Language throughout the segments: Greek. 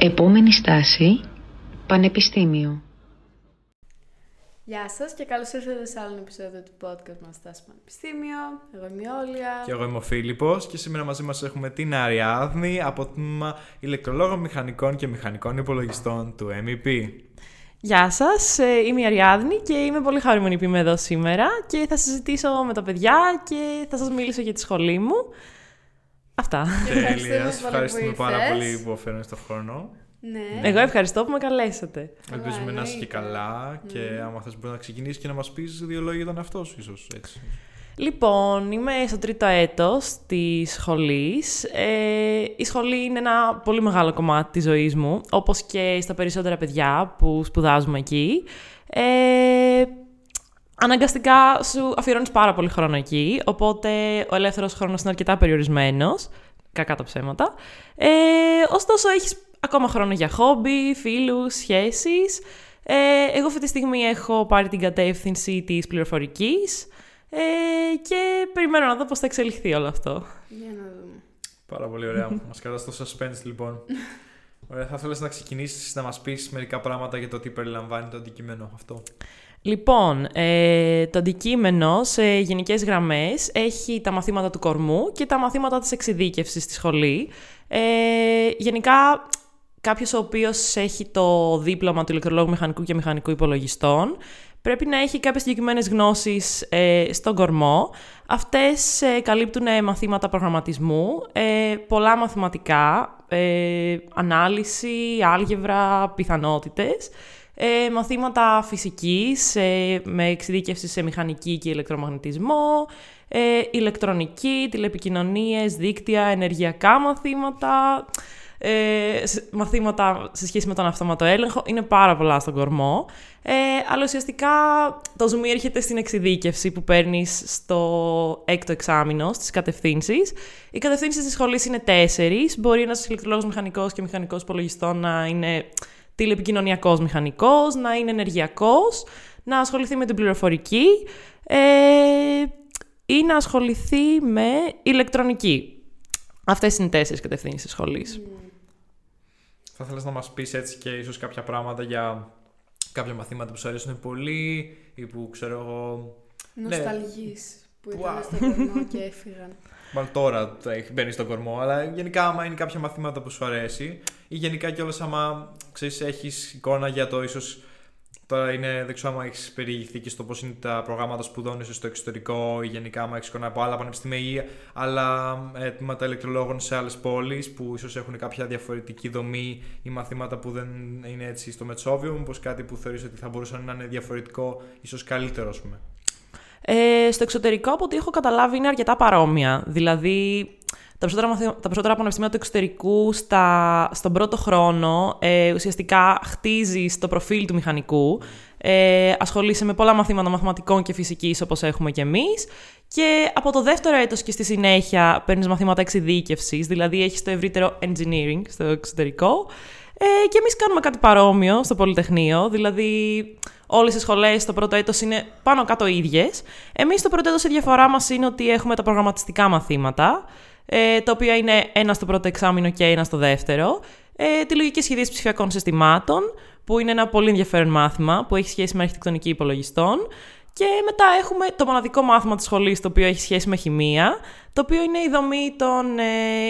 Επόμενη στάση, Πανεπιστήμιο. Γεια σας και καλώς ήρθατε σε άλλο επεισόδιο του podcast μας Στάση Πανεπιστήμιο. Εγώ είμαι η Όλια. Και εγώ είμαι ο Φίλιππος και σήμερα μαζί μας έχουμε την Αριάδνη από το τμήμα ηλεκτρολόγων μηχανικών και μηχανικών υπολογιστών του MEP. Γεια σας, ε, είμαι η Αριάδνη και είμαι πολύ χαρούμενη που είμαι εδώ σήμερα και θα συζητήσω με τα παιδιά και θα σας μιλήσω για τη σχολή μου. Αυτά. Τέλεια, ευχαριστούμε πάρα πολύ που αφαίρεσαι τον χρόνο. Ναι. Εγώ ευχαριστώ που με καλέσατε. Ελπίζουμε να είσαι και εννοείται. καλά και άμα θες μπορείς να ξεκινήσεις και να μας πεις δύο λόγια για τον εαυτό σου ίσως έτσι. Λοιπόν, είμαι στο τρίτο έτος της σχολής. Ε, η σχολή είναι ένα πολύ μεγάλο κομμάτι της ζωής μου, όπως και στα περισσότερα παιδιά που σπουδάζουμε εκεί. Ε, αναγκαστικά σου αφιερώνεις πάρα πολύ χρόνο εκεί, οπότε ο ελεύθερος χρόνος είναι αρκετά περιορισμένος, κακά τα ψέματα. Ε, ωστόσο, έχεις ακόμα χρόνο για χόμπι, φίλους, σχέσεις. Ε, εγώ αυτή τη στιγμή έχω πάρει την κατεύθυνση της πληροφορικής ε, και περιμένω να δω πώς θα εξελιχθεί όλο αυτό. Για να δούμε. Πάρα πολύ ωραία. μας κρατάς το suspense λοιπόν. Ωραία, θα ήθελες να ξεκινήσεις να μας πεις μερικά πράγματα για το τι περιλαμβάνει το αντικείμενο αυτό. Λοιπόν, ε, το αντικείμενο σε γενικές γραμμές έχει τα μαθήματα του κορμού και τα μαθήματα της εξειδίκευσης στη σχολή. Ε, γενικά, κάποιος ο οποίος έχει το δίπλωμα του ηλεκτρολόγου μηχανικού και μηχανικού υπολογιστών πρέπει να έχει κάποιες συγκεκριμένες γνώσεις ε, στον κορμό. Αυτές ε, καλύπτουν ε, μαθήματα προγραμματισμού, ε, πολλά μαθηματικά, ε, ανάλυση, άλγευρα, πιθανότητες, ε, μαθήματα φυσικής ε, με εξειδίκευση σε μηχανική και ηλεκτρομαγνητισμό, ε, ηλεκτρονική, τηλεπικοινωνίες, δίκτυα, ενεργειακά μαθήματα, ε, σ- μαθήματα σε σχέση με τον αυτόματο έλεγχο. Είναι πάρα πολλά στον κορμό. Ε, αλλά ουσιαστικά το ζουμί έρχεται στην εξειδίκευση που παίρνεις στο έκτο εξάμεινο, στις κατευθύνσεις. Οι κατευθύνσεις της σχολής είναι τέσσερις. Μπορεί ένας ηλεκτρολόγος μηχανικός και μηχανικός υπολογιστών να είναι τηλεπικοινωνιακός μηχανικός, να είναι ενεργειακός, να ασχοληθεί με την πληροφορική ε, ή να ασχοληθεί με ηλεκτρονική. Αυτές είναι οι τέσσερις κατευθύνσεις της σχολής. Θα ήθελες να μας πεις έτσι και ίσως κάποια πράγματα για κάποια μαθήματα που σου αρέσουν πολύ ή που ξέρω εγώ Νοσταλγής που ήταν Wow. στον κορμό και έφυγαν. Μάλλον τώρα το έχει μπαίνει στον κορμό, αλλά γενικά άμα είναι κάποια μαθήματα που σου αρέσει ή γενικά κιόλας άμα ξέρεις, έχεις εικόνα για το ίσως τώρα είναι, δεν ξέρω άμα έχεις περιηγηθεί και στο πώς είναι τα προγράμματα σπουδών ίσως στο εξωτερικό ή γενικά άμα έχεις εικόνα από άλλα πανεπιστήμια ή άλλα έτοιματα ηλεκτρολόγων σε άλλες πόλεις που ίσως έχουν κάποια διαφορετική δομή ή μαθήματα που δεν είναι έτσι στο Μετσόβιο, μήπως κάτι που θεωρείς ότι θα μπορούσε να είναι διαφορετικό, ίσως καλύτερο ας πούμε. Ε, στο εξωτερικό, από ό,τι έχω καταλάβει, είναι αρκετά παρόμοια. Δηλαδή, τα περισσότερα, μαθη- τα περισσότερα πανεπιστήμια του εξωτερικού στα, στον πρώτο χρόνο ε, ουσιαστικά χτίζεις το προφίλ του μηχανικού. Ε, ασχολείσαι με πολλά μαθήματα μαθηματικών και φυσικής όπως έχουμε και εμείς. Και από το δεύτερο έτος και στη συνέχεια παίρνεις μαθήματα εξειδίκευσης, δηλαδή έχεις το ευρύτερο engineering στο εξωτερικό. Ε, και εμείς κάνουμε κάτι παρόμοιο στο Πολυτεχνείο, δηλαδή όλες οι σχολές στο πρώτο έτος είναι πάνω κάτω ίδιες. Εμείς στο πρώτο έτος η διαφορά μας είναι ότι έχουμε τα προγραμματιστικά μαθήματα, ε, τα οποία είναι ένα στο πρώτο εξάμεινο και ένα στο δεύτερο. Ε, τη λογική σχεδίαση ψηφιακών συστημάτων, που είναι ένα πολύ ενδιαφέρον μάθημα που έχει σχέση με αρχιτεκτονική υπολογιστών. Και μετά έχουμε το μοναδικό μάθημα της σχολής, το οποίο έχει σχέση με χημεία, το οποίο είναι η δομή των ε,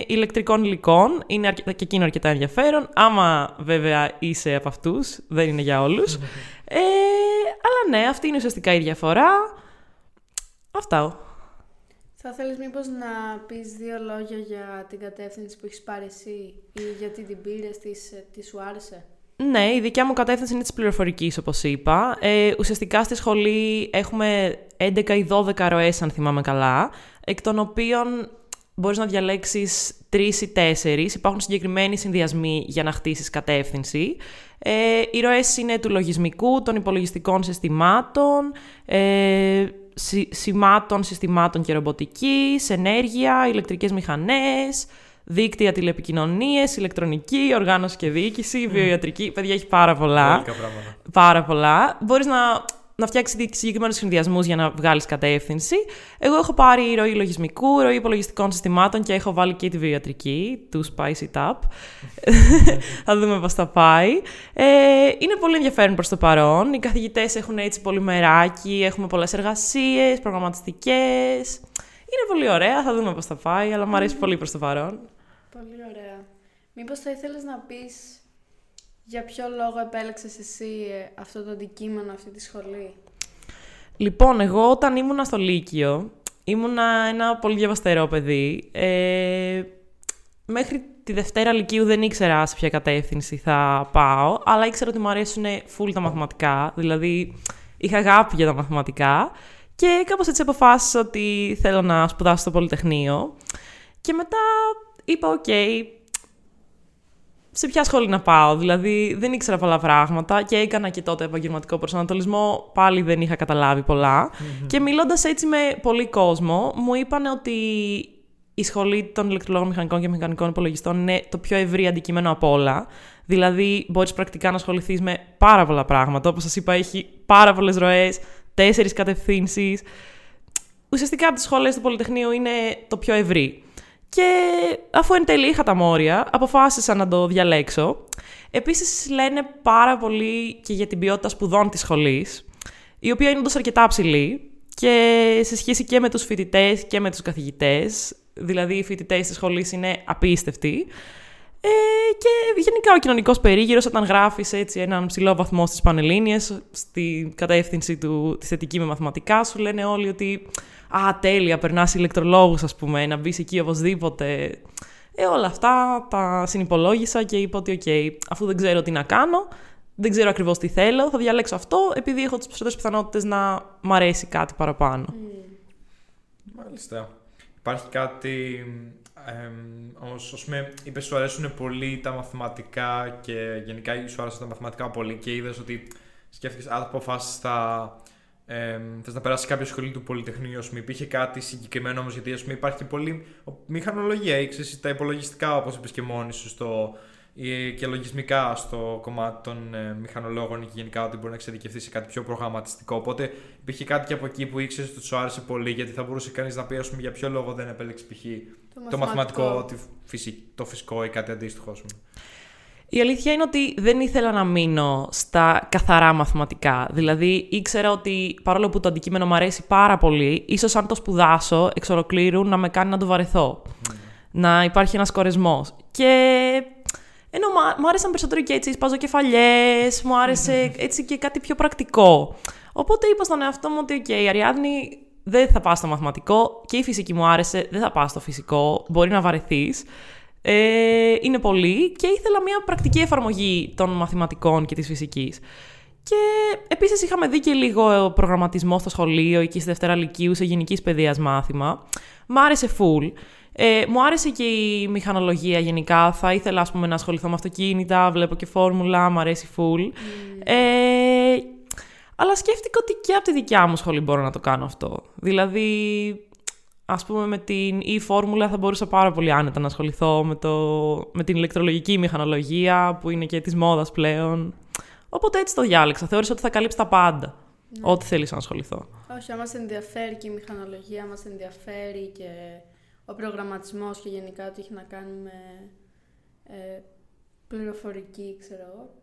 ηλεκτρικών υλικών. Είναι αρκε- και εκείνο αρκετά ενδιαφέρον. Άμα βέβαια είσαι από αυτούς, δεν είναι για όλους. Ε, αλλά ναι, αυτή είναι ουσιαστικά η διαφορά. Αυτά. Θα θέλεις μήπως να πεις δύο λόγια για την κατεύθυνση που έχεις πάρει εσύ ή γιατί την πήρες, τι, σε- τι σου άρεσε; Ναι, η δικιά μου κατεύθυνση είναι της πληροφορικής, όπως είπα. Ε, ουσιαστικά στη σχολή έχουμε 11 ή 12 ροές, αν θυμάμαι καλά, εκ των οποίων μπορείς να διαλέξεις τρεις ή τέσσερις. Υπάρχουν συγκεκριμένοι συνδυασμοί για να χτίσεις κατεύθυνση. Ε, οι ροές είναι του λογισμικού, των υπολογιστικών συστημάτων, ε, συ- σημάτων, συστημάτων και ρομποτικής, ενέργεια, ηλεκτρικές μηχανές, δίκτυα τηλεπικοινωνίες, ηλεκτρονική, οργάνωση και διοίκηση, βιοιατρική. Παιδιά, έχει πάρα πολλά. Μπόλικα πράγματα. Πάρα πολλά. Μπορείς να να φτιάξεις συγκεκριμένους συνδυασμούς για να βγάλεις κατεύθυνση. Εγώ έχω πάρει ροή λογισμικού, ροή υπολογιστικών συστημάτων και έχω βάλει και τη βιοιατρική, του Spice It Up. θα δούμε πώς θα πάει. Ε, είναι πολύ ενδιαφέρον προς το παρόν. Οι καθηγητές έχουν έτσι πολύ μεράκι, έχουμε πολλές εργασίες, προγραμματιστικές. Είναι πολύ ωραία, θα δούμε πώς θα πάει, αλλά μου αρέσει πολύ προς το παρόν. Πολύ ωραία. Μήπως θα ήθελες να πεις για ποιο λόγο επέλεξες εσύ ε, αυτό το αντικείμενο, αυτή τη σχολή; Λοιπόν, εγώ όταν ήμουνα στο Λύκειο, ήμουνα ένα πολύ διαβαστερό παιδί. Ε, μέχρι τη Δευτέρα Λυκείου δεν ήξερα σε ποια κατεύθυνση θα πάω, αλλά ήξερα ότι μου αρέσουν full τα μαθηματικά, δηλαδή είχα αγάπη για τα μαθηματικά και κάπως έτσι αποφάσισα ότι θέλω να σπουδάσω στο Πολυτεχνείο και μετά είπα, οκ, σε ποια σχολή να πάω. Δηλαδή, δεν ήξερα πολλά πράγματα και έκανα και τότε επαγγελματικό προσανατολισμό. Πάλι δεν είχα καταλάβει Και μιλώντας έτσι με πολύ κόσμο, μου είπαν ότι η σχολή των ηλεκτρολόγων μηχανικών και μηχανικών υπολογιστών είναι το πιο ευρύ αντικείμενο από όλα. Δηλαδή, μπορείς πρακτικά να ασχοληθείς με πάρα πολλά πράγματα. Όπως σας είπα, έχει πάρα πολλές ροές, τέσσερις κατευθύνσεις. Ουσιαστικά από τις σχολές του Πολυτεχνείου είναι το πιο ευρύ. Και αφού εν τέλει είχα τα μόρια, αποφάσισα να το διαλέξω. Επίσης λένε πάρα πολύ και για την ποιότητα σπουδών της σχολής, η οποία είναι όντως αρκετά ψηλή και σε σχέση και με τους φοιτητές και με τους καθηγητές, δηλαδή οι φοιτητές της σχολής είναι απίστευτοι. Ε, και γενικά ο κοινωνικός περίγυρος, όταν γράφεις έναν ψηλό βαθμό στις Πανελλήνιες, στη κατεύθυνση του, τη θετική με μαθηματικά, σου λένε όλοι ότι Α, τέλεια, περνάς ηλεκτρολόγους, ας πούμε, να μπεις εκεί οπωσδήποτε. Ε, όλα αυτά τα συνυπολόγησα και είπα ότι, OK, αφού δεν ξέρω τι να κάνω, δεν ξέρω ακριβώς τι θέλω, θα διαλέξω αυτό, επειδή έχω τις περισσότερες πιθανότητες να μ' αρέσει κάτι παραπάνω. Μάλιστα. Υπάρχει κάτι ε, όμως, ας πούμε, είπες σου αρέσουν πολύ τα μαθηματικά και γενικά σου άρεσαν τα μαθηματικά πολύ και είδες ότι σκέφτηκες, αν αποφάσεις θα, ε, θες να περάσει κάποια σχολή του Πολυτεχνείου, ας πούμε, υπήρχε κάτι συγκεκριμένο όμως, γιατί ας πούμε, υπάρχει πολύ μηχανολογία, ήξερες, τα υπολογιστικά, όπως είπες και μόνοι σου, στο, και λογισμικά στο κομμάτι των ε, μηχανολόγων και γενικά ότι μπορεί να εξειδικευτείς σε κάτι πιο προγραμματιστικό. Οπότε υπήρχε κάτι και από εκεί που ήξερες ότι σου άρεσε πολύ, γιατί θα μπορούσε κανείς να πει ας πούμε, για ποιο λόγο δεν επέλεξε π.χ. το, μαθηματικό, το φυσικό ή κάτι αντίστοιχο. Ας πούμε. Η αλήθεια είναι ότι δεν ήθελα να μείνω στα καθαρά μαθηματικά. Δηλαδή, ήξερα ότι παρόλο που το αντικείμενο μου αρέσει πάρα πολύ, ίσως αν το σπουδάσω εξ ολοκλήρου να με κάνει να το βαρεθώ. Mm. Να υπάρχει ένας κορεσμός. Και ενώ μου άρεσαν περισσότερο και έτσι, σπαζοκεφαλιές, μου άρεσε έτσι και κάτι πιο πρακτικό. Οπότε είπα στον εαυτό μου ότι, OK, okay, Αριάδνη, δεν θα πας στο μαθηματικό και η φυσική μου άρεσε, δεν θα πας στο φυσικό, μπορεί να βαρεθείς. Ε, είναι πολύ και ήθελα μια πρακτική εφαρμογή των μαθηματικών και της φυσικής. Και επίσης είχαμε δει και λίγο προγραμματισμό στο σχολείο, εκεί στη Δευτέρα Λυκείου, σε γενικής παιδείας μάθημα. Μ' άρεσε full. Ε, μου άρεσε και η μηχανολογία γενικά. Θα ήθελα ας πούμε, να ασχοληθώ με αυτοκίνητα, βλέπω και φόρμουλα, μου αρέσει full. Mm. Ε, αλλά σκέφτηκα ότι και από τη δικιά μου σχολή μπορώ να το κάνω αυτό. Δηλαδή, ας πούμε με την e-φόρμουλα θα μπορούσα πάρα πολύ άνετα να ασχοληθώ με, το, με την ηλεκτρολογική μηχανολογία που είναι και της μόδας πλέον. Οπότε έτσι το διάλεξα. Θεώρησα ότι θα καλύψει τα πάντα. Ναι. Ό,τι θέλεις να ασχοληθώ. Όχι, μας ενδιαφέρει και η μηχανολογία, μας ενδιαφέρει και ο προγραμματισμός και γενικά ό,τι έχει να κάνει με ε, πληροφορική, ξέρω εγώ.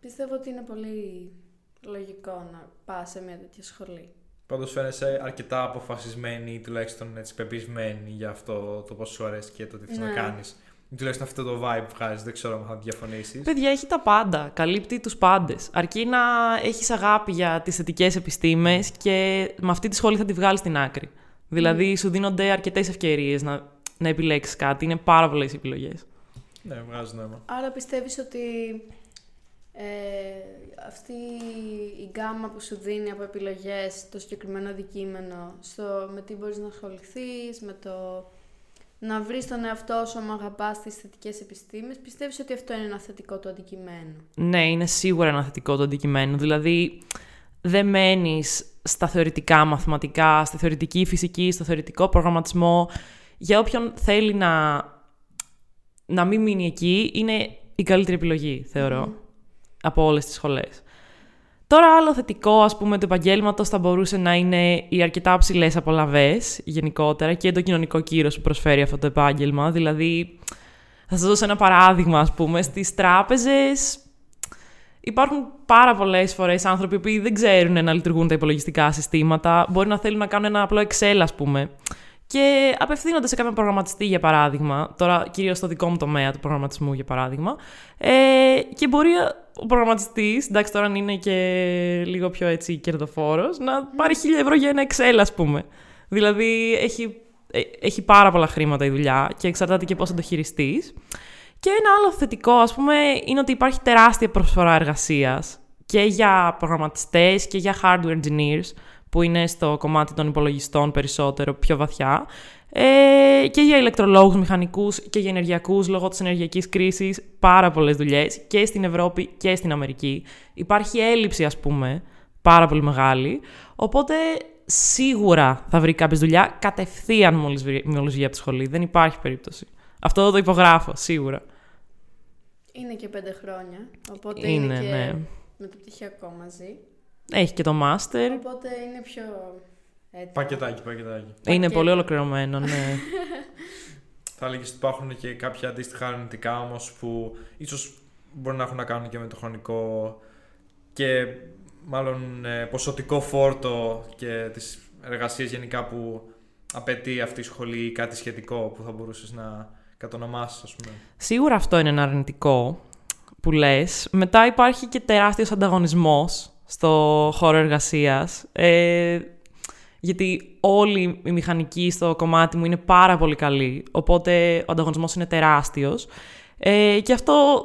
Πιστεύω ότι είναι πολύ λογικό να πας σε μια τέτοια σχολή. Πάντως φαίνεσαι αρκετά αποφασισμένη ή τουλάχιστον έτσι πεπισμένη για αυτό το πώς σου αρέσει και το τι θε να ναι. κάνεις. Τουλάχιστον αυτό το vibe βγάζει, δεν ξέρω αν θα διαφωνήσεις. Παιδιά, έχει τα πάντα. Καλύπτει τους πάντες. Αρκεί να έχεις αγάπη για τις θετικές επιστήμες και με αυτή τη σχολή θα τη βγάλεις στην άκρη. Δηλαδή, σου δίνονται αρκετές ευκαιρίες να, να επιλέξεις κάτι. Είναι πάρα πολλές επιλογές. Ναι, βγάζει νόημα. Άρα πιστεύεις ότι ε, αυτή η γκάμα που σου δίνει από επιλογές το συγκεκριμένο αντικείμενο στο με τι μπορείς να ασχοληθείς, με το να βρεις τον εαυτό σου άμα αγαπάς τις θετικές επιστήμες, πιστεύεις ότι αυτό είναι ένα θετικό του αντικειμένο. Ναι, είναι σίγουρα ένα θετικό του αντικειμένο. Δηλαδή, δεν μένεις στα θεωρητικά μαθηματικά, στη θεωρητική φυσική, στο θεωρητικό προγραμματισμό. Για όποιον θέλει να, να μην μείνει εκεί, είναι η καλύτερη επιλογή, θεωρώ από όλες τις σχολές. Τώρα άλλο θετικό ας πούμε του επαγγέλματος θα μπορούσε να είναι οι αρκετά ψηλές απολαυέ γενικότερα και το κοινωνικό κύρος που προσφέρει αυτό το επάγγελμα. Δηλαδή, θα σας δώσω ένα παράδειγμα ας πούμε, στις τράπεζες Υπάρχουν πάρα πολλές φορές άνθρωποι που δεν ξέρουν να λειτουργούν τα υπολογιστικά συστήματα. Μπορεί να θέλουν να κάνουν ένα απλό Excel, ας πούμε. Και απευθύνονται σε κάποιον προγραμματιστή, για παράδειγμα. Τώρα, κυρίως στο δικό μου τομέα του προγραμματισμού, για παράδειγμα. Ε, και μπορεί ο προγραμματιστής, εντάξει, τώρα αν είναι και λίγο πιο έτσι κερδοφόρος, να πάρει 1000 ευρώ για ένα Excel, ας πούμε. Δηλαδή, έχει, ε, έχει πάρα πολλά χρήματα η δουλειά και εξαρτάται και πώς θα το χειριστείς. Και ένα άλλο θετικό, ας πούμε, είναι ότι υπάρχει τεράστια προσφορά εργασίας και για προγραμματιστές και για hardware engineers, που είναι στο κομμάτι των υπολογιστών περισσότερο, πιο βαθιά, ε, και για ηλεκτρολόγους, μηχανικούς και για ενεργειακούς λόγω της ενεργειακής κρίσης, πάρα πολλές δουλειές και στην Ευρώπη και στην Αμερική. Υπάρχει έλλειψη, ας πούμε, πάρα πολύ μεγάλη, οπότε σίγουρα θα βρει κάποια δουλειά κατευθείαν μόλις, μόλις βγει από τη σχολή. Δεν υπάρχει περίπτωση. Αυτό το υπογράφω, σίγουρα. Είναι και πέντε χρόνια, οπότε είναι, και ναι. με το πτυχιακό μαζί. Έχει και το μάστερ. Οπότε είναι πιο έτοιμο. Πακετάκι, πακετάκι. Είναι πολύ ολοκληρωμένο, ναι. Θα έλεγες ότι υπάρχουν και κάποια αντίστοιχα αρνητικά όμως που ίσως μπορεί να έχουν να κάνουν και με το χρονικό και μάλλον ε, ποσοτικό φόρτο και τις εργασίες γενικά που απαιτεί αυτή η σχολή ή κάτι σχετικό που θα μπορούσες να κατονομάσεις, ας πούμε. Σίγουρα αυτό είναι ένα αρνητικό που λες. Μετά υπάρχει και τεράστιος ανταγωνισμός στο χώρο εργασίας. Ε, γιατί όλοι οι μηχανικοί στο κομμάτι μου είναι πάρα πολύ καλοί, οπότε ο ανταγωνισμός είναι τεράστιος. Ε, και αυτό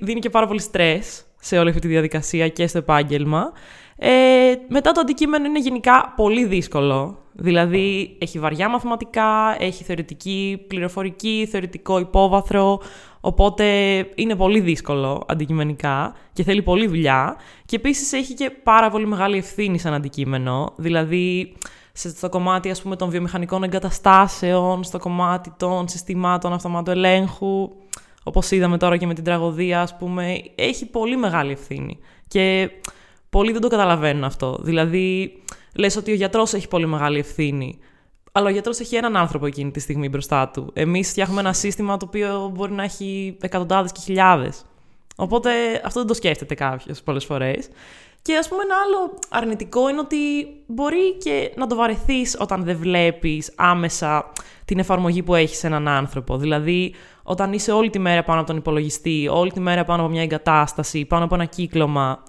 δίνει και πάρα πολύ στρες σε όλη αυτή τη διαδικασία και στο επάγγελμα. Ε, μετά το αντικείμενο είναι γενικά πολύ δύσκολο. Δηλαδή έχει βαριά μαθηματικά, έχει θεωρητική πληροφορική, θεωρητικό υπόβαθρο, οπότε είναι πολύ δύσκολο αντικειμενικά και θέλει πολλή δουλειά. Και επίσης έχει και πάρα πολύ μεγάλη ευθύνη σαν αντικείμενο, δηλαδή στο κομμάτι ας πούμε των βιομηχανικών εγκαταστάσεων, στο κομμάτι των συστημάτων αυτομάτου ελέγχου, όπως είδαμε τώρα και με την τραγωδία ας πούμε, έχει πολύ μεγάλη ευθύνη. Και πολλοί δεν το καταλαβαίνουν αυτό. Δηλαδή, λες ότι ο γιατρός έχει πολύ μεγάλη ευθύνη. Αλλά ο γιατρός έχει έναν άνθρωπο εκείνη τη στιγμή μπροστά του. Εμείς φτιάχνουμε ένα σύστημα το οποίο μπορεί να έχει εκατοντάδες και χιλιάδες. Οπότε αυτό δεν το σκέφτεται κάποιος πολλές φορές. Και ας πούμε ένα άλλο αρνητικό είναι ότι μπορεί και να το βαρεθείς όταν δεν βλέπεις άμεσα την εφαρμογή που έχεις σε έναν άνθρωπο. Δηλαδή, όταν είσαι όλη τη μέρα πάνω από τον υπολογιστή, όλη τη μέρα πάνω από μια εγκατάσταση, πάνω από ένα κύκλωμα,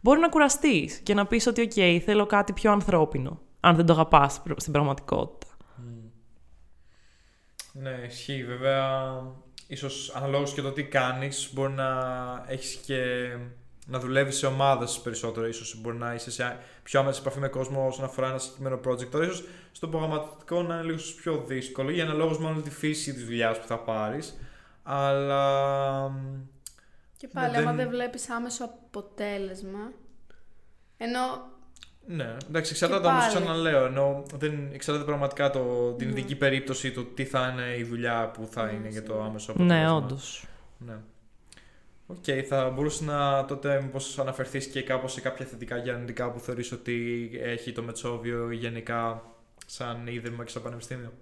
μπορεί να κουραστείς και να πεις ότι, OK, θέλω κάτι πιο ανθρώπινο, αν δεν το αγαπάς στην πραγματικότητα. Ναι, ισχύει. Βέβαια, ίσως αναλόγως και το τι κάνεις, μπορεί να έχεις και να δουλεύεις σε ομάδες περισσότερο. σω μπορεί να είσαι σε πιο άμεση επαφή με κόσμο όσον αφορά ένα συγκεκριμένο project. Τώρα, ίσως στο προγραμματικό να είναι λίγο πιο δύσκολο για αναλόγως μόνο τη φύση της δουλειάς που θα πάρεις. Αλλά και πάλι, ναι, άμα δεν βλέπεις άμεσο αποτέλεσμα. Ενώ. Ναι, εντάξει, εξαρτάται όμως, ξαναλέω. Ενώ δεν εξαρτάται πραγματικά το, την ναι. ειδική περίπτωση του τι θα είναι η δουλειά που θα ναι, είναι για το άμεσο ναι, αποτέλεσμα. Ναι, όντως. Ναι. OK, okay, θα μπορούσες να τότε μήπως αναφερθείς και κάπως σε κάποια θετικά και αρνητικά που θεωρείς ότι έχει το Μετσόβιο γενικά σαν ίδρυμα και στο πανεπιστήμιο;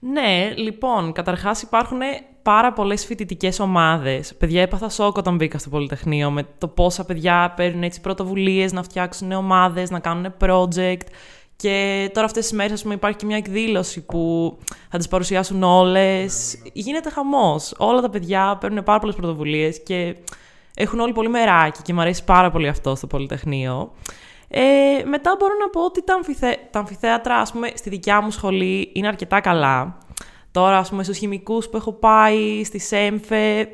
Ναι, λοιπόν, καταρχάς υπάρχουν πάρα πολλές φοιτητικές ομάδες. Παιδιά, έπαθα σοκ όταν μπήκα στο Πολυτεχνείο με το πόσα παιδιά παίρνουν έτσι πρωτοβουλίες να φτιάξουν ομάδες, να κάνουν project. Και τώρα αυτές τις μέρες, πούμε, υπάρχει και μια εκδήλωση που θα τις παρουσιάσουν όλες. Γίνεται χαμός. Όλα τα παιδιά παίρνουν πάρα πολλές πρωτοβουλίες και έχουν όλοι πολύ μεράκι και μου αρέσει πάρα πολύ αυτό στο Πολυτεχνείο. Ε, μετά μπορώ να πω ότι τα, αμφιθέ... τα αμφιθέατρα, ας πούμε, στη δικιά μου σχολή είναι αρκετά καλά. Τώρα, ας πούμε, στους χημικούς που έχω πάει, στη ΣΕΜΦΕ,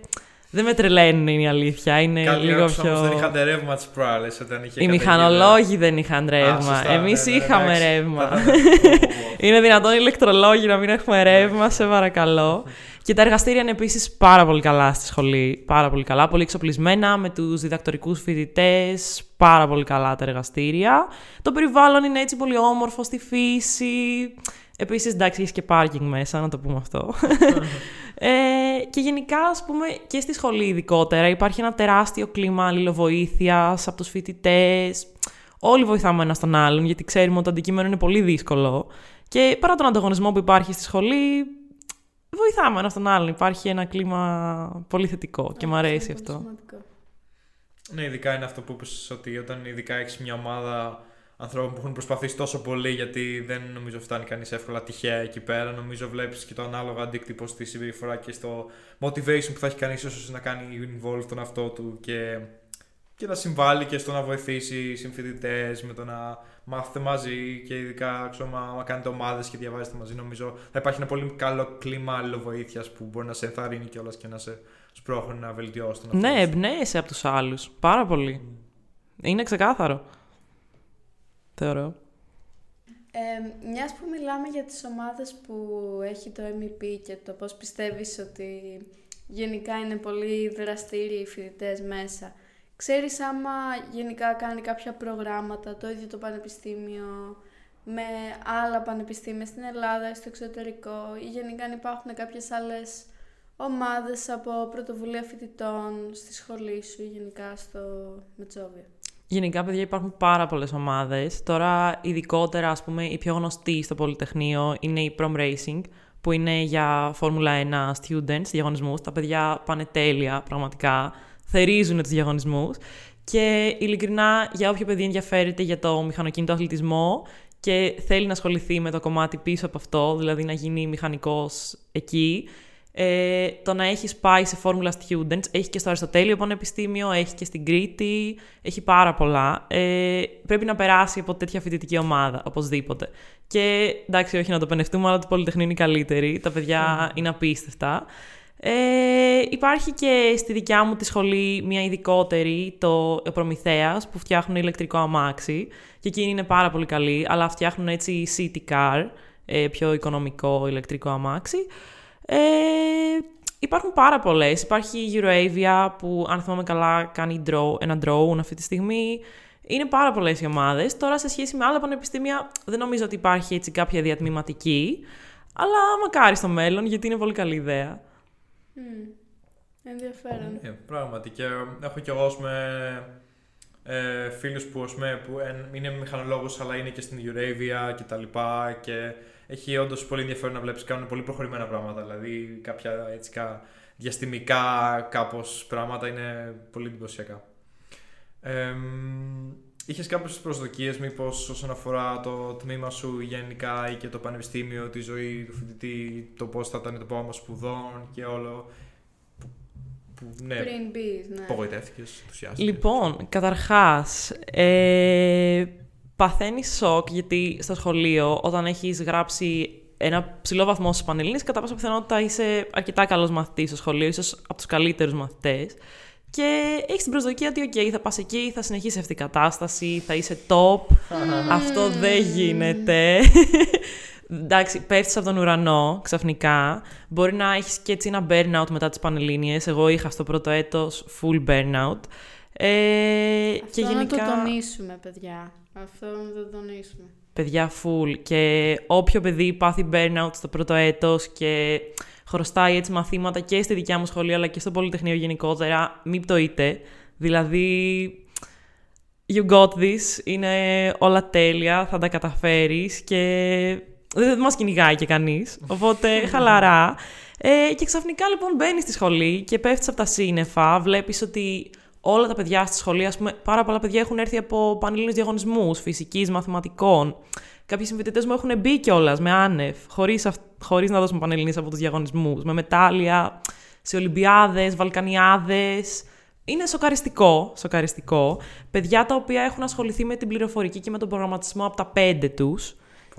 δεν με τρελαίνουν είναι η αλήθεια. Είναι Καλή λίγο πιο. Όμως δεν είχαν ρεύμα τι προάλλες όταν είχε Οι μηχανολόγοι δεν είχαν ρεύμα. Εμείς ναι, ναι, είχαμε ρεύμα. είναι δυνατόν οι ηλεκτρολόγοι να μην έχουμε ρεύμα, σε παρακαλώ. Και τα εργαστήρια είναι επίσης πάρα πολύ καλά στη σχολή. Πάρα πολύ καλά. Πολύ εξοπλισμένα με τους διδακτορικούς φοιτητές. Πάρα πολύ καλά τα εργαστήρια. Το περιβάλλον είναι έτσι πολύ όμορφο στη φύση. Επίσης, εντάξει, έχεις και πάρκινγκ μέσα, να το πούμε αυτό. ε, και γενικά, ας πούμε, και στη σχολή ειδικότερα υπάρχει ένα τεράστιο κλίμα αλληλοβοήθειας από τους φοιτητές. Όλοι βοηθάμε ένας τον άλλον, γιατί ξέρουμε ότι το αντικείμενο είναι πολύ δύσκολο. Και παρά τον ανταγωνισμό που υπάρχει στη σχολή, βοηθάμε ένας τον άλλον. Υπάρχει ένα κλίμα πολύ θετικό και μου αρέσει είναι πολύ αυτό. σημαντικό. Ναι, ειδικά είναι αυτό που είπες ότι όταν ειδικά έχεις μια ομάδα ανθρώπων που έχουν προσπαθήσει τόσο πολύ, γιατί δεν νομίζω φτάνει κανείς εύκολα τυχαία εκεί πέρα. Νομίζω βλέπεις και το ανάλογο αντίκτυπο στη συμπεριφορά και στο motivation που θα έχει κανείς ίσως να κάνει involve τον αυτό του και, και να συμβάλλει και στο να βοηθήσει συμφοιτητές με το να μάθετε μαζί και ειδικά ξέρω, μα, μα κάνετε ομάδες και διαβάζετε μαζί. Νομίζω θα υπάρχει ένα πολύ καλό κλίμα αλληλοβοήθειας που μπορεί να σε ενθαρρύνει κιόλας και να σε σπρώχνει να βελτιώσεις τον εαυτό Ναι, σου. εμπνέεσαι από τους άλλους. Πάρα πολύ. Είναι ξεκάθαρο. Θεωρώ. Ε, μιας που μιλάμε για τις ομάδες που έχει το MEP και το πώς πιστεύεις ότι γενικά είναι πολύ δραστήριοι οι φοιτητές μέσα. Ξέρεις άμα γενικά κάνει κάποια προγράμματα το ίδιο το πανεπιστήμιο με άλλα πανεπιστήμια στην Ελλάδα ή στο εξωτερικό ή γενικά αν υπάρχουν κάποιες άλλες ομάδες από πρωτοβουλία φοιτητών στη σχολή σου ή γενικά στο Μετσόβιο. Γενικά, παιδιά, υπάρχουν πάρα πολλές ομάδες. Τώρα, ειδικότερα, ας πούμε, η πιο γνωστή στο Πολυτεχνείο είναι η Prom Racing, που είναι για Φόρμουλα 1 students, διαγωνισμούς. Τα παιδιά πάνε τέλεια, πραγματικά. Θερίζουν τους διαγωνισμούς. Και ειλικρινά, για όποιο παιδί ενδιαφέρεται για το μηχανοκίνητο αθλητισμό και θέλει να ασχοληθεί με το κομμάτι πίσω από αυτό, δηλαδή να γίνει μηχανικός εκεί, ε, το να έχεις πάει σε Formula Students, έχει και στο Αριστοτέλειο Πανεπιστήμιο, έχει και στην Κρήτη, έχει πάρα πολλά. Ε, πρέπει να περάσει από τέτοια φοιτητική ομάδα, οπωσδήποτε. Και εντάξει, όχι να το πενευτούμε, αλλά το Πολυτεχνείο είναι η καλύτερη. Τα παιδιά είναι απίστευτα. Ε, υπάρχει και στη δικιά μου τη σχολή μια ειδικότερη, το ο Προμηθέας, που φτιάχνουν ηλεκτρικό αμάξι. Και εκείνη είναι πάρα πολύ καλή, αλλά φτιάχνουν έτσι city car, ε, πιο οικονομικό ηλεκτρικό αμάξι. Ε, υπάρχουν πάρα πολλές. Υπάρχει η Euroavia που, αν θυμάμαι καλά, κάνει draw, ένα drone αυτή τη στιγμή. Είναι πάρα πολλές οι ομάδες. Τώρα, σε σχέση με άλλα πανεπιστήμια, δεν νομίζω ότι υπάρχει έτσι κάποια διατμηματική. Αλλά μακάρι στο μέλλον, γιατί είναι πολύ καλή ιδέα. Μμμ. Ενδιαφέρον. Ε, πράγματι. Και έχω κι εγώ, ας πούμε, ε, φίλους που, ας πούμε, που εν- είναι μηχανολόγους αλλά είναι και στην Euravia και τα λοιπά και έχει όντως πολύ ενδιαφέρον να βλέπεις κάνουν πολύ προχωρημένα πράγματα. Δηλαδή κάποια έτσι κα, διαστημικά κάπως πράγματα είναι πολύ εντυπωσιακά. Ε, είχες κάποιες προσδοκίες μήπως όσον αφορά το τμήμα σου γενικά ή και το πανεπιστήμιο, τη ζωή του φοιτητή, το πώς θα ήταν το πρόγραμμα σπουδών και όλο. Που, που, ναι, Πριν μπεις, ναι. Απογοητεύτηκες, ενθουσιάστηκες. Λοιπόν, καταρχάς, ε, παθαίνεις σοκ γιατί στο σχολείο όταν έχεις γράψει ένα ψηλό βαθμό στις Πανελλήνιες, κατά πάσα πιθανότητα είσαι αρκετά καλός μαθητής στο σχολείο, ίσως από τους καλύτερους μαθητές. Και έχεις την προσδοκία ότι, οκ, θα πας εκεί, θα συνεχίσει αυτή η κατάσταση, θα είσαι top. Αυτό δεν γίνεται. Εντάξει, πέφτεις από τον ουρανό ξαφνικά. Μπορεί να έχεις και έτσι ένα burnout μετά τις Πανελλήνιες. Εγώ είχα στο πρώτο έτος full burnout. Ε, Αυτό και γενικά. να το τονίσουμε, παιδιά. Αυτό να το τονίσουμε. Παιδιά full. Και όποιο παιδί πάθει burnout στο πρώτο έτος και χρωστάει έτσι μαθήματα και στη δικιά μου σχολή αλλά και στο Πολυτεχνείο γενικότερα, μην πτωείτε. Δηλαδή, you got this, είναι όλα τέλεια, θα τα καταφέρεις και δεν μας κυνηγάει και κανείς, οπότε χαλαρά. Ε, και ξαφνικά λοιπόν μπαίνεις στη σχολή και πέφτεις από τα σύννεφα, βλέπεις ότι όλα τα παιδιά στη σχολή, ας πούμε, πάρα πολλά παιδιά έχουν έρθει από πανελλήνιους διαγωνισμούς, φυσικής, μαθηματικών. Κάποιοι συμφοιτητές μου έχουν μπει κιόλας με άνευ, χωρίς, αυ- χωρίς να δώσουν πανελληνίες από τους διαγωνισμούς, με μετάλλια, σε Ολυμπιάδες, Βαλκανιάδες. Είναι σοκαριστικό, σοκαριστικό. Παιδιά τα οποία έχουν ασχοληθεί με την πληροφορική και με τον προγραμματισμό από τα πέντε τους.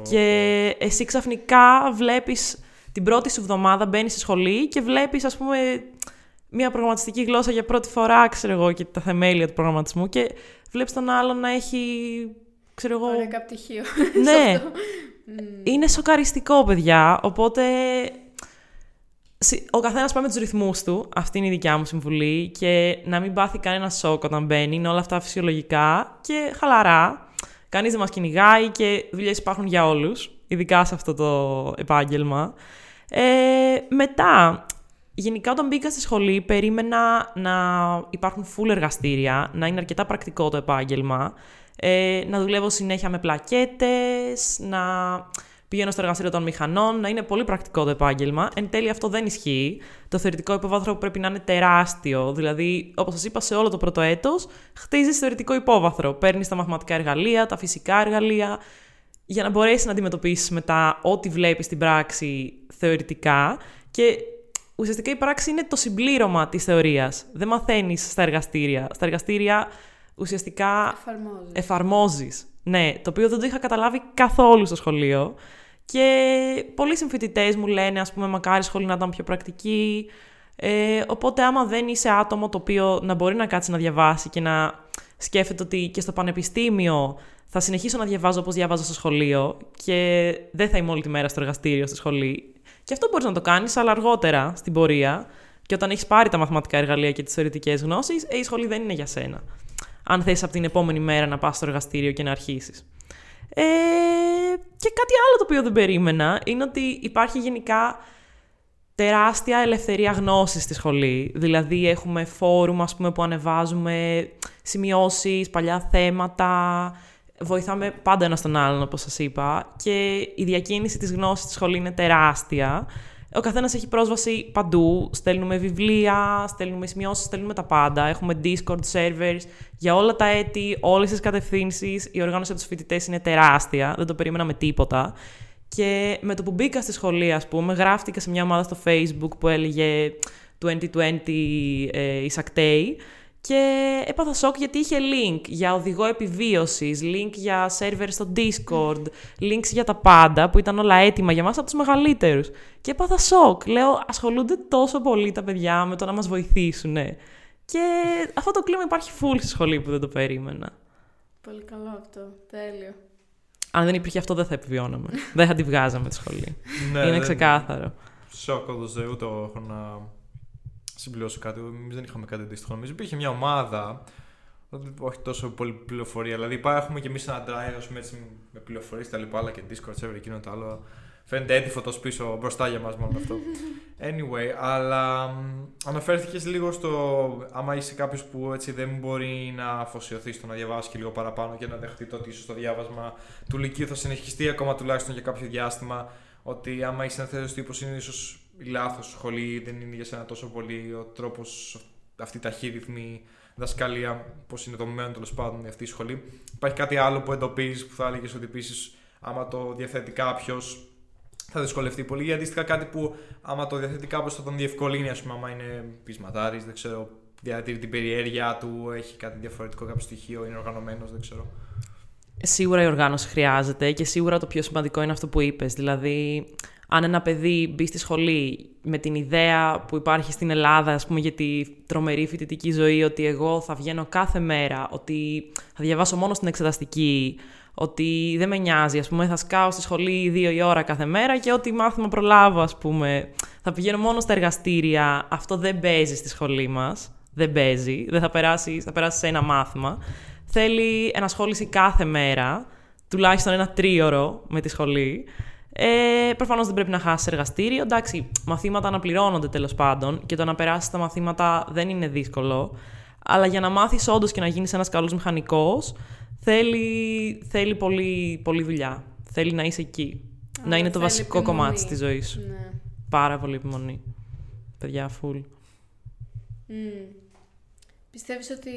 Και εσύ ξαφνικά βλέπεις την πρώτη σου εβδομάδα μπαίνεις στη σχολή και βλέπεις ας πούμε μια προγραμματιστική γλώσσα για πρώτη φορά, ξέρω εγώ, και τα θεμέλια του προγραμματισμού και βλέπεις τον άλλον να έχει, ξέρω εγώ... Ωραία, πτυχίο. ναι, είναι σοκαριστικό, παιδιά, οπότε συ- ο καθένας πάει με τους ρυθμούς του, αυτή είναι η δικιά μου συμβουλή. Και να μην πάθει κανένα σοκ όταν μπαίνει, είναι όλα αυτά φυσιολογικά και χαλαρά. Κανείς δεν μας κυνηγάει και δουλειές υπάρχουν για όλους, ειδικά σε αυτό το επάγγελμα. Ε, μετά, γενικά όταν μπήκα στη σχολή περίμενα να υπάρχουν full εργαστήρια, να είναι αρκετά πρακτικό το επάγγελμα, ε, να δουλεύω συνέχεια με πλακέτες, να πηγαίνω στο εργαστήριο των μηχανών, να είναι πολύ πρακτικό το επάγγελμα. Εν τέλει αυτό δεν ισχύει. Το θεωρητικό υπόβαθρο πρέπει να είναι τεράστιο. Δηλαδή, όπως σας είπα, σε όλο το πρώτο έτος χτίζεις θεωρητικό υπόβαθρο. Παίρνεις τα μαθηματικά εργαλεία, τα φυσικά εργαλεία, για να μπορέσεις να αντιμετωπίσεις μετά ό,τι βλέπεις στην πράξη θεωρητικά. Και ουσιαστικά η πράξη είναι το συμπλήρωμα της θεωρίας. Δεν μαθαίνεις στα εργαστήρια. Στα εργαστήρια ουσιαστικά εφαρμόζεις. Ναι, το οποίο δεν το είχα καταλάβει καθόλου στο σχολείο. Και πολλοί συμφοιτητές μου λένε, ας πούμε, μακάρι σχολή να ήταν πιο πρακτική. Ε, οπότε, άμα δεν είσαι άτομο το οποίο να μπορεί να κάτσει να διαβάσει και να σκέφτεται ότι και στο πανεπιστήμιο θα συνεχίσω να διαβάζω όπως διαβάζω στο σχολείο και δεν θα είμαι όλη τη μέρα στο εργαστήριο, στη σχολή. Και αυτό μπορείς να το κάνεις, αλλά αργότερα στην πορεία. Και όταν έχεις πάρει τα μαθηματικά εργαλεία και τις θεωρητικές γνώσεις, ε, η σχολή δεν είναι για σένα. Αν θες από την επόμενη μέρα να πας στο εργαστήριο και να αρχίσεις. Ε, και κάτι άλλο το οποίο δεν περίμενα είναι ότι υπάρχει γενικά τεράστια ελευθερία γνώσης στη σχολή. Δηλαδή έχουμε φόρουμ ας πούμε, που ανεβάζουμε σημειώσεις, παλιά θέματα, βοηθάμε πάντα ένα τον άλλον όπως σας είπα και η διακίνηση της γνώσης στη σχολή είναι τεράστια. Ο καθένας έχει πρόσβαση παντού. Στέλνουμε βιβλία, στέλνουμε σημειώσεις, στέλνουμε τα πάντα. Έχουμε Discord servers για όλα τα έτη, όλες τις κατευθύνσεις. Η οργάνωση από τους φοιτητές είναι τεράστια. Δεν το περίμενα με τίποτα. Και με το που μπήκα στη σχολή, ας πούμε, γράφτηκα σε μια ομάδα στο Facebook που έλεγε 2020 ε, Isactay και έπαθα σοκ γιατί είχε link για οδηγό επιβίωσης, link για σερβερ στο Discord, links για τα πάντα που ήταν όλα έτοιμα για μας από τους μεγαλύτερους. Και έπαθα σοκ. Λέω, ασχολούνται τόσο πολύ τα παιδιά με το να μας βοηθήσουν. Και αυτό το κλίμα υπάρχει full στη σχολή που δεν το περίμενα. Πολύ καλό αυτό. Τέλειο. Αν δεν υπήρχε αυτό δεν θα επιβιώναμε. δεν θα τη βγάζαμε τη σχολή. ναι, Είναι ξεκάθαρο. Σοκ, όντως δεν ούτε έχω να συμπληρώσω κάτι. Εμείς δεν είχαμε κάτι αντίστοιχο. Νομίζω υπήρχε μια ομάδα. Όχι τόσο πολύ πληροφορία. Δηλαδή, έχουμε και εμείς ένα drive πούμε, έτσι, με πληροφορίες τα λοιπά, αλλά και Discord server εκείνο το άλλο. Φαίνεται έτοιμο τόσο πίσω μπροστά για μας μόνο αυτό. Anyway, αλλά αναφέρθηκες λίγο στο άμα είσαι κάποιος που έτσι δεν μπορεί να αφοσιωθεί στο να διαβάσει και λίγο παραπάνω και να δεχτεί το ότι ίσω το διάβασμα του Λυκείου θα συνεχιστεί ακόμα τουλάχιστον για κάποιο διάστημα. Ότι άμα είσαι ένα τέτοιος τύπος είναι ίσως η λάθος σχολή, δεν είναι για σένα τόσο πολύ ο τρόπος, αυτή η ταχύρυθμη δασκαλία, πώς είναι το μέλλον τέλος πάντων αυτή η σχολή. Υπάρχει κάτι άλλο που εντοπίζεις που θα έλεγες ότι επίσης, άμα το διαθέτει κάποιος, θα δυσκολευτεί πολύ. Ή αντίστοιχα κάτι που, άμα το διαθέτει κάποιος, θα τον διευκολύνει, ας πούμε, άμα είναι πεισματάρης, δεν ξέρω, διατηρεί την περιέργεια του, έχει κάτι διαφορετικό, κάποιο στοιχείο, είναι οργανωμένος, δεν ξέρω. Σίγουρα η οργάνωση χρειάζεται και σίγουρα το πιο σημαντικό είναι αυτό που είπες. Δηλαδή, αν ένα παιδί μπει στη σχολή με την ιδέα που υπάρχει στην Ελλάδα, ας πούμε, για τη τρομερή φοιτητική ζωή, ότι εγώ θα βγαίνω κάθε μέρα, ότι θα διαβάσω μόνο στην εξεταστική, ότι δεν με νοιάζει, ας πούμε, θα σκάω στη σχολή δύο η ώρα κάθε μέρα και ό,τι μάθημα προλάβω, ας πούμε, θα πηγαίνω μόνο στα εργαστήρια, αυτό δεν παίζει στη σχολή μας, δεν παίζει, δεν θα περάσει, θα περάσει σε ένα μάθημα. Θέλει ενασχόληση κάθε μέρα, τουλάχιστον ένα τρίωρο με τη σχολή. Ε, Προφανώς δεν πρέπει να χάσεις εργαστήριο. Εντάξει, μαθήματα αναπληρώνονται τέλος πάντων και το να περάσεις τα μαθήματα δεν είναι δύσκολο. Αλλά για να μάθεις όντως και να γίνεις ένας καλός μηχανικός, θέλει, θέλει πολύ, πολύ δουλειά. Θέλει να είσαι εκεί. να είναι το βασικό επιμονή. κομμάτι της ζωής σου. Ναι. Πάρα πολύ επιμονή. Παιδιά, full. Mm. Πιστεύεις ότι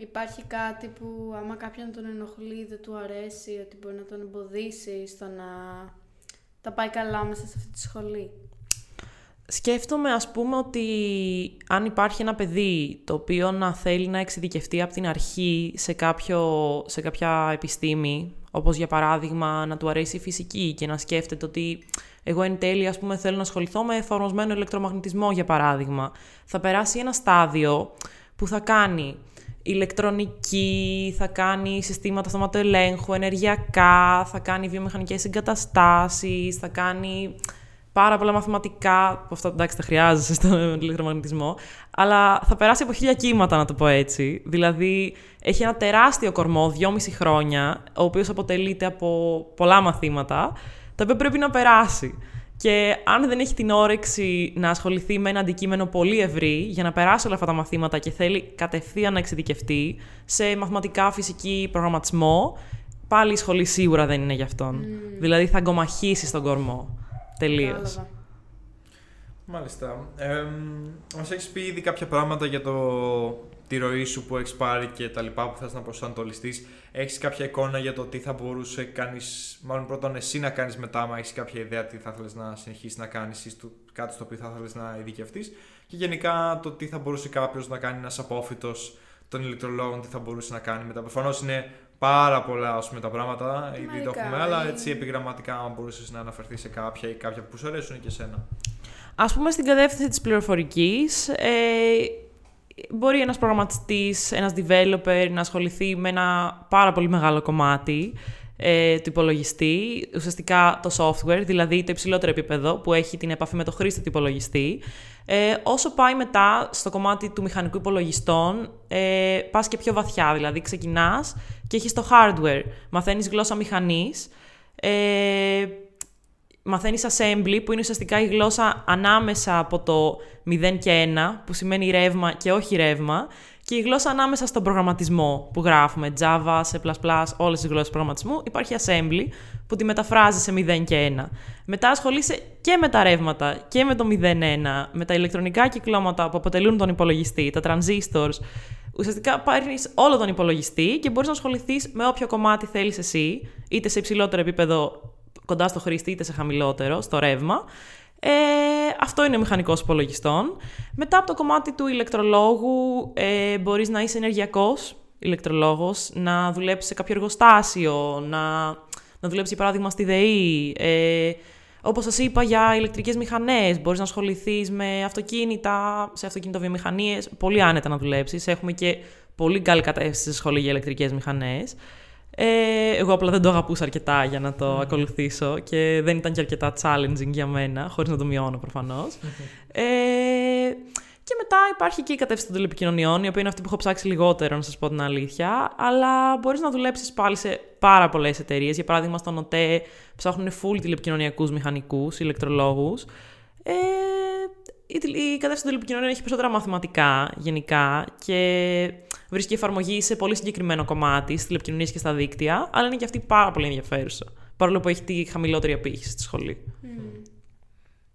Υπάρχει κάτι που άμα κάποιον τον ενοχλεί, δεν του αρέσει, ότι μπορεί να τον εμποδίσει στο να τα πάει καλά μέσα σε αυτή τη σχολή; Σκέφτομαι ας πούμε ότι αν υπάρχει ένα παιδί το οποίο να θέλει να εξειδικευτεί από την αρχή σε, κάποιο, σε κάποια επιστήμη, όπως για παράδειγμα να του αρέσει η φυσική και να σκέφτεται ότι εγώ εν τέλει ας πούμε θέλω να ασχοληθώ με εφαρμοσμένο ηλεκτρομαγνητισμό για παράδειγμα, θα περάσει ένα στάδιο που θα κάνει ηλεκτρονική, θα κάνει συστήματα αυτοματοελέγχου, ενεργειακά, θα κάνει βιομηχανικές εγκαταστάσεις, θα κάνει πάρα πολλά μαθηματικά, που αυτά εντάξει τα χρειάζεσαι στον ηλεκτρομαγνητισμό, αλλά θα περάσει από χίλια κύματα να το πω έτσι. Δηλαδή έχει ένα τεράστιο κορμό, δυόμιση χρόνια, ο οποίος αποτελείται από πολλά μαθήματα, τα οποία πρέπει να περάσει. Και αν δεν έχει την όρεξη να ασχοληθεί με ένα αντικείμενο πολύ ευρύ για να περάσει όλα αυτά τα μαθήματα και θέλει κατευθείαν να εξειδικευτεί σε μαθηματικά, φυσική, προγραμματισμό, πάλι η σχολή σίγουρα δεν είναι για αυτόν. Δηλαδή θα αγκομαχήσει στον κορμό. Τελείως. Κατάλαβα. Μάλιστα. Ε, μας έχεις πει ήδη κάποια πράγματα για το, τη ροή σου που έχεις πάρει και τα λοιπά που θες να προσανατολιστείς. Έχεις κάποια εικόνα για το τι θα μπορούσε κάνεις, μάλλον πρώτον εσύ να κάνεις μετά, μα έχεις κάποια ιδέα τι θα ήθελες να συνεχίσεις να κάνεις ή στο, κάτι στο οποίο θα ήθελες να ειδικευτείς και γενικά το τι θα μπορούσε κάποιος να κάνει ένας απόφυτος των ηλεκτρολόγων, τι θα μπορούσε να κάνει μετά. Προφανώς είναι πάρα πολλά ας πούμε, τα πράγματα, ήδη το Μερικά, έχουμε, αλλά ή- έτσι επιγραμματικά αν μπορούσες να αναφερθείς σε κάποια ή κάποια που σου αρέσουν και εσένα. Ας πούμε στην κατεύθυνση της πληροφορικής, ε, μπορεί ένας προγραμματιστής, ένας developer να ασχοληθεί με ένα πάρα πολύ μεγάλο κομμάτι ε, του υπολογιστή, ουσιαστικά το software, δηλαδή το υψηλότερο επίπεδο που έχει την επαφή με το χρήστη του υπολογιστή. Ε, όσο πάει μετά στο κομμάτι του μηχανικού υπολογιστών, ε, πας και πιο βαθιά, δηλαδή ξεκινάς και έχεις το hardware, μαθαίνεις γλώσσα μηχανής, ε, μαθαίνεις assembly, που είναι ουσιαστικά η γλώσσα ανάμεσα από το 0 και 1, που σημαίνει ρεύμα και όχι ρεύμα, και η γλώσσα ανάμεσα στον προγραμματισμό που γράφουμε, Java, C++, όλες τις γλώσσες προγραμματισμού, υπάρχει assembly που τη μεταφράζει σε 0 και 1. Μετά ασχολείσαι και με τα ρεύματα και με το 0-1, με τα ηλεκτρονικά κυκλώματα που αποτελούν τον υπολογιστή, τα transistors. Ουσιαστικά πάρει όλο τον υπολογιστή και μπορείς να ασχοληθείς με όποιο κομμάτι θέλεις εσύ, είτε σε υψηλότερο επίπεδο κοντά στο χρήστη, είτε σε χαμηλότερο, στο ρεύμα. Ε, αυτό είναι ο μηχανικός υπολογιστών. Μετά από το κομμάτι του ηλεκτρολόγου ε, μπορείς να είσαι ενεργειακός ηλεκτρολόγος, να δουλέψεις σε κάποιο εργοστάσιο, να, να δουλέψεις για παράδειγμα στη ΔΕΗ. Ε, όπως σας είπα για ηλεκτρικές μηχανές, μπορείς να ασχοληθείς με αυτοκίνητα, σε αυτοκινητοβιομηχανίες, πολύ άνετα να δουλέψεις. Έχουμε και πολύ καλή κατεύθυνση στη σχολή για ηλεκτρικές μηχανές. Ε, εγώ απλά δεν το αγαπούσα αρκετά για να το ακολουθήσω και δεν ήταν και αρκετά challenging για μένα, χωρίς να το μειώνω προφανώς. ε, και μετά υπάρχει και η κατεύθυνση των τηλεπικοινωνιών, η οποία είναι αυτή που έχω ψάξει λιγότερο, να σας πω την αλήθεια, αλλά μπορείς να δουλέψεις πάλι σε πάρα πολλές εταιρείες. Για παράδειγμα, στον ΟΤΕ ψάχνουν full τηλεπικοινωνιακούς μηχανικούς, ηλεκτρολόγους. Ε, η, τηλε- η κατεύθυνση των τηλεπικοινωνιών έχει περισσότερα μαθηματικά γενικά και βρίσκει εφαρμογή σε πολύ συγκεκριμένο κομμάτι, στι τηλεπικοινωνίε και στα δίκτυα, αλλά είναι και αυτή πάρα πολύ ενδιαφέρουσα. Παρόλο που έχει τη χαμηλότερη απήχηση στη σχολή.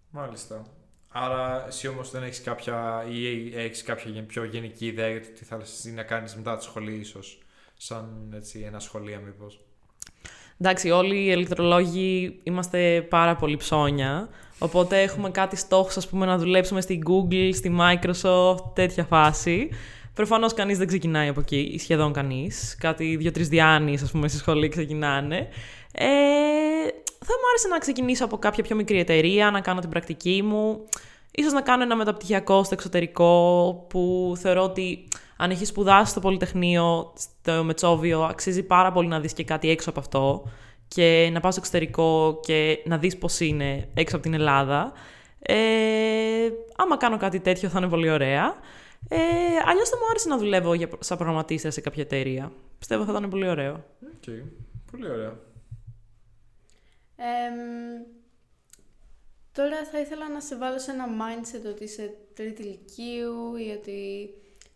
Μάλιστα. Άρα εσύ όμως δεν έχεις κάποια ή έχεις κάποια γεν- πιο γενική ιδέα για το τι θα ήθελες να κάνεις μετά τη σχολή ίσως. Σαν έτσι ένα σχολείο μήπως; Εντάξει, όλοι οι ηλεκτρολόγοι είμαστε πάρα πολύ ψώνια. Οπότε έχουμε κάτι στόχους, ας πούμε, να δουλέψουμε στη Google, στη Microsoft, τέτοια φάση. Προφανώς κανείς δεν ξεκινάει από εκεί, ή σχεδόν κανείς. Κάτι δύο-τρεις διάνοιες, ας πούμε, στη σχολή ξεκινάνε. Ε, θα μου άρεσε να ξεκινήσω από κάποια πιο μικρή εταιρεία, να κάνω την πρακτική μου. Ίσως να κάνω ένα μεταπτυχιακό στο εξωτερικό, που θεωρώ ότι αν έχεις σπουδάσει στο Πολυτεχνείο, στο Μετσόβιο, αξίζει πάρα πολύ να δεις και κάτι έξω από αυτό και να πας στο εξωτερικό και να δεις πώς είναι έξω από την Ελλάδα. Ε, άμα κάνω κάτι τέτοιο θα είναι πολύ ωραία. Ε, αλλιώς θα μου άρεσε να δουλεύω για, σαν προγραμματίστρια σε κάποια εταιρεία. Πιστεύω θα ήταν πολύ ωραίο. Okay. Πολύ ωραία. Εμ, τώρα θα ήθελα να σε βάλω σε ένα mindset ότι είσαι τρίτη ηλικίου ή ότι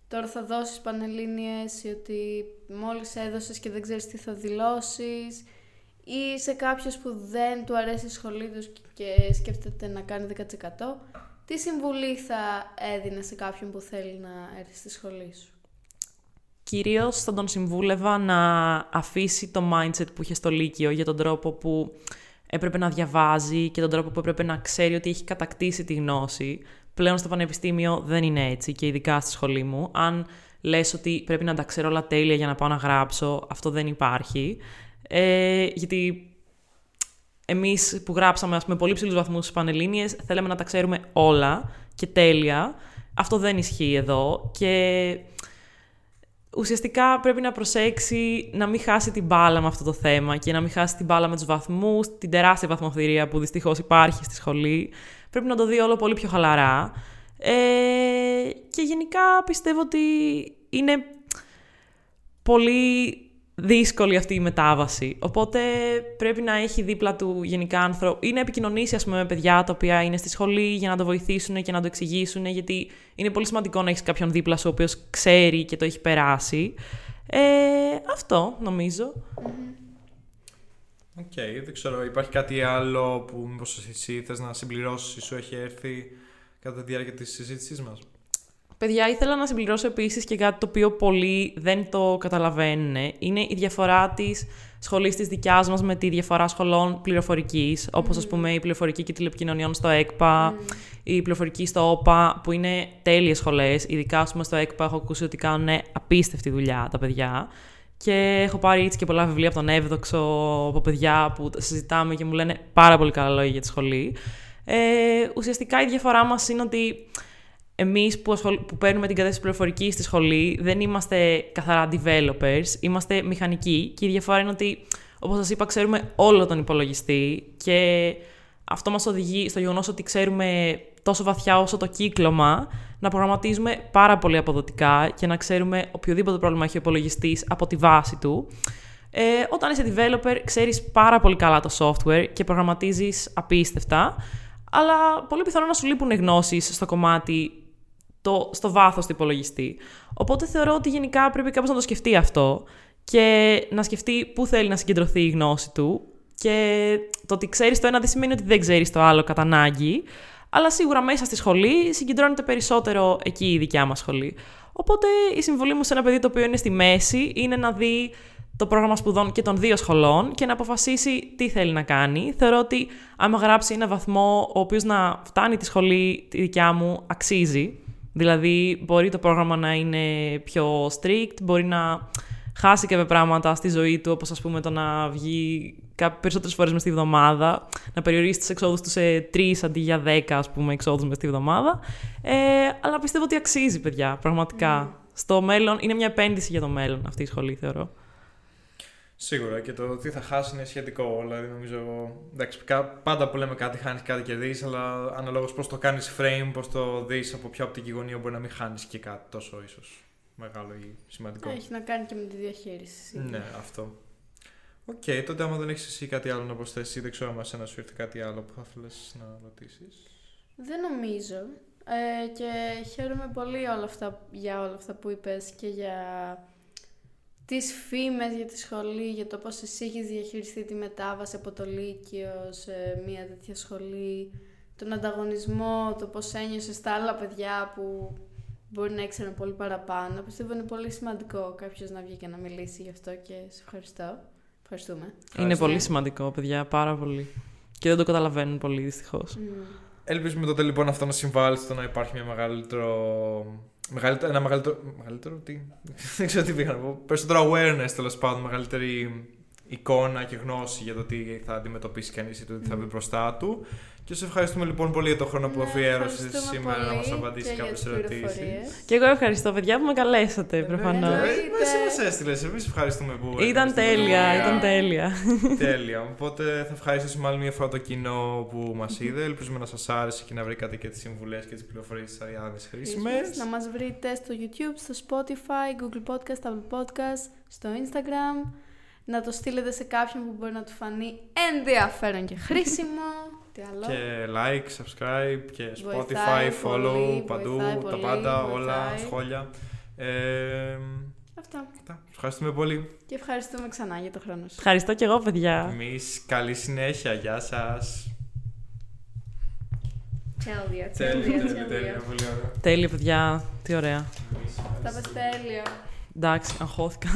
τώρα θα δώσεις πανελλήνιες ή ότι μόλις έδωσες και δεν ξέρεις τι θα δηλώσεις ή σε κάποιος που δεν του αρέσει η σχολή τους και σκέφτεται να κάνει 10%. Τι συμβουλή θα έδινες σε κάποιον που θέλει να έρθει στη σχολή σου; Κυρίως θα τον συμβούλευα να αφήσει το mindset που είχε στο Λύκειο για τον τρόπο που έπρεπε να διαβάζει και τον τρόπο που έπρεπε να ξέρει ότι έχει κατακτήσει τη γνώση. Πλέον στο πανεπιστήμιο δεν είναι έτσι και ειδικά στη σχολή μου. Αν λες ότι πρέπει να τα ξέρω όλα τέλεια για να πάω να γράψω, αυτό δεν υπάρχει. Ε, γιατί εμείς που γράψαμε ας πούμε, πολύ ψηλούς βαθμούς στις Πανελλήνιες θέλαμε να τα ξέρουμε όλα και τέλεια. Αυτό δεν ισχύει εδώ και ουσιαστικά πρέπει να προσέξει να μην χάσει την μπάλα με αυτό το θέμα και να μην χάσει την μπάλα με τους βαθμούς, την τεράστια βαθμοθυρία που δυστυχώς υπάρχει στη σχολή. Πρέπει να το δει όλο πολύ πιο χαλαρά. Ε, και γενικά πιστεύω ότι είναι πολύ δύσκολη αυτή η μετάβαση. Οπότε πρέπει να έχει δίπλα του γενικά άνθρωπο ή να επικοινωνήσει ας πούμε, με παιδιά τα οποία είναι στη σχολή για να το βοηθήσουν και να το εξηγήσουν, γιατί είναι πολύ σημαντικό να έχεις κάποιον δίπλα σου ο οποίος ξέρει και το έχει περάσει. Ε, αυτό νομίζω. Οκ, δεν ξέρω, υπάρχει κάτι άλλο που μήπως εσύ θες να συμπληρώσεις ή σου έχει έρθει κατά τη διάρκεια της συζήτησής μας; Παιδιά, ήθελα να συμπληρώσω επίσης και κάτι το οποίο πολλοί δεν το καταλαβαίνουν. Είναι η διαφορά της σχολής της δικιάς μας με τη διαφορά σχολών πληροφορικής, όπως ας πούμε η πληροφορική και τηλεπικοινωνιών στο ΕΚΠΑ, η πληροφορική στο ΟΠΑ, που είναι τέλειες σχολές. Ειδικά ας πούμε, στο ΕΚΠΑ έχω ακούσει ότι κάνουν απίστευτη δουλειά τα παιδιά. Και έχω πάρει έτσι και πολλά βιβλία από τον Εύδοξο, από παιδιά που συζητάμε και μου λένε πάρα πολύ καλά λόγια για τη σχολή. Ε, ουσιαστικά η διαφορά μας είναι ότι εμείς που, ασχολ... που παίρνουμε την κατάσταση πληροφορική στη σχολή δεν είμαστε καθαρά developers, είμαστε μηχανικοί και η διαφορά είναι ότι, όπως σας είπα, ξέρουμε όλο τον υπολογιστή και αυτό μας οδηγεί στο γεγονός ότι ξέρουμε τόσο βαθιά όσο το κύκλωμα να προγραμματίζουμε πάρα πολύ αποδοτικά και να ξέρουμε οποιοδήποτε πρόβλημα έχει ο υπολογιστής από τη βάση του. Ε, όταν είσαι developer, ξέρεις πάρα πολύ καλά το software και προγραμματίζεις απίστευτα, αλλά πολύ πιθανό να σου λείπουν γνώσεις στο κομμάτι, το, στο βάθος του υπολογιστή. Οπότε θεωρώ ότι γενικά πρέπει κάποιος να το σκεφτεί αυτό και να σκεφτεί πού θέλει να συγκεντρωθεί η γνώση του και το ότι ξέρεις το ένα δεν σημαίνει ότι δεν ξέρεις το άλλο κατά ανάγκη, αλλά σίγουρα μέσα στη σχολή συγκεντρώνεται περισσότερο εκεί η δικιά μας σχολή. Οπότε η συμβολή μου σε ένα παιδί το οποίο είναι στη μέση είναι να δει το πρόγραμμα σπουδών και των δύο σχολών και να αποφασίσει τι θέλει να κάνει. Θεωρώ ότι άμα γράψει ένα βαθμό ο οποίος να φτάνει τη σχολή τη δικιά μου αξίζει. Δηλαδή μπορεί το πρόγραμμα να είναι πιο strict, μπορεί να χάσει κάποια πράγματα στη ζωή του, όπως ας πούμε το να βγει περισσότερες φορές μες τη βδομάδα, να περιορίσει τις εξόδους του σε τρεις αντί για δέκα, ας πούμε, εξόδους μες τη βδομάδα. Ε, αλλά πιστεύω ότι αξίζει, παιδιά, πραγματικά. Στο μέλλον, είναι μια επένδυση για το μέλλον αυτή η σχολή, θεωρώ. Σίγουρα και το τι θα χάσει είναι σχετικό. Δηλαδή, νομίζω. Εντάξει, πάντα που λέμε κάτι, χάνεις κάτι και δεις, αλλά αναλόγως πώς το κάνεις frame, πώς το δεις από ποια οπτική γωνία μπορεί να μην χάνεις και κάτι τόσο ίσως μεγάλο ή σημαντικό. Έχει να κάνει και με τη διαχείριση. Ναι, αυτό. OK, okay, τότε άμα δεν έχεις εσύ κάτι άλλο να προσθέσεις, δεν ξέρω αν εσένα σου ήρθε κάτι άλλο που θα ήθελε να ρωτήσεις. Δεν νομίζω. Ε, και χαίρομαι πολύ όλα αυτά, για όλα αυτά που είπες και για τις φήμες για τη σχολή, για το πώς εσύ έχεις διαχειριστεί τη μετάβαση από το Λύκειο σε μια τέτοια σχολή, τον ανταγωνισμό, το πώς ένιωσες τα άλλα παιδιά που μπορεί να ήξεραν πολύ παραπάνω. Πιστεύω είναι πολύ σημαντικό κάποιος να βγει και να μιλήσει γι' αυτό και σε ευχαριστώ. Ευχαριστούμε. Είναι πολύ σημαντικό, παιδιά, πάρα πολύ. Και δεν το καταλαβαίνουν πολύ, δυστυχώς. Mm. Ελπίζουμε τότε λοιπόν αυτό να συμβάλλει στο να υπάρχει μια μεγαλύτερο. Μεγαλύτερο ένα μεγαλύτερο. Μεγαλύτερο, τι; δεν ξέρω τι πήγα να πω. Περισσότερο awareness τέλος πάντων, μεγαλύτερη εικόνα και γνώση για το τι θα αντιμετωπίσει κανείς ή το τι θα βρει μπροστά του. Και σε ευχαριστούμε λοιπόν πολύ για τον χρόνο που ναι, αφιέρωσες σήμερα να μας απαντήσεις κάποιες ερωτήσεις. Και εγώ ευχαριστώ, παιδιά, που με καλέσατε ε, προφανώς. Ε, εσύ μας έστειλες. Εμείς ευχαριστούμε που. Ήταν τέλεια, ήταν τέλεια. τέλεια. Οπότε θα ευχαριστήσουμε άλλη μια φορά το κοινό που μας είδε. Ελπίζουμε να σας άρεσε και να βρήκατε και τις συμβουλές και τις πληροφορίες τη Αριάδη χρήσιμες. Να μας βρείτε στο YouTube, στο Spotify, Google Podcast, Apple Podcast, στο Instagram να το στείλετε σε κάποιον που μπορεί να του φανεί ενδιαφέρον και χρήσιμο. Τι άλλο; Και like, subscribe και Spotify, follow, παντού, τα πάντα, όλα, σχόλια. Ε, Αυτά. Ευχαριστούμε πολύ. Και ευχαριστούμε ξανά για το χρόνο σας. Ευχαριστώ και εγώ, παιδιά. Εμείς καλή συνέχεια. Γεια σας. Τέλεια, τέλεια, τέλεια, τέλεια, παιδιά. Τι ωραία. Τα τέλεια. Εντάξει, αγχώθηκα.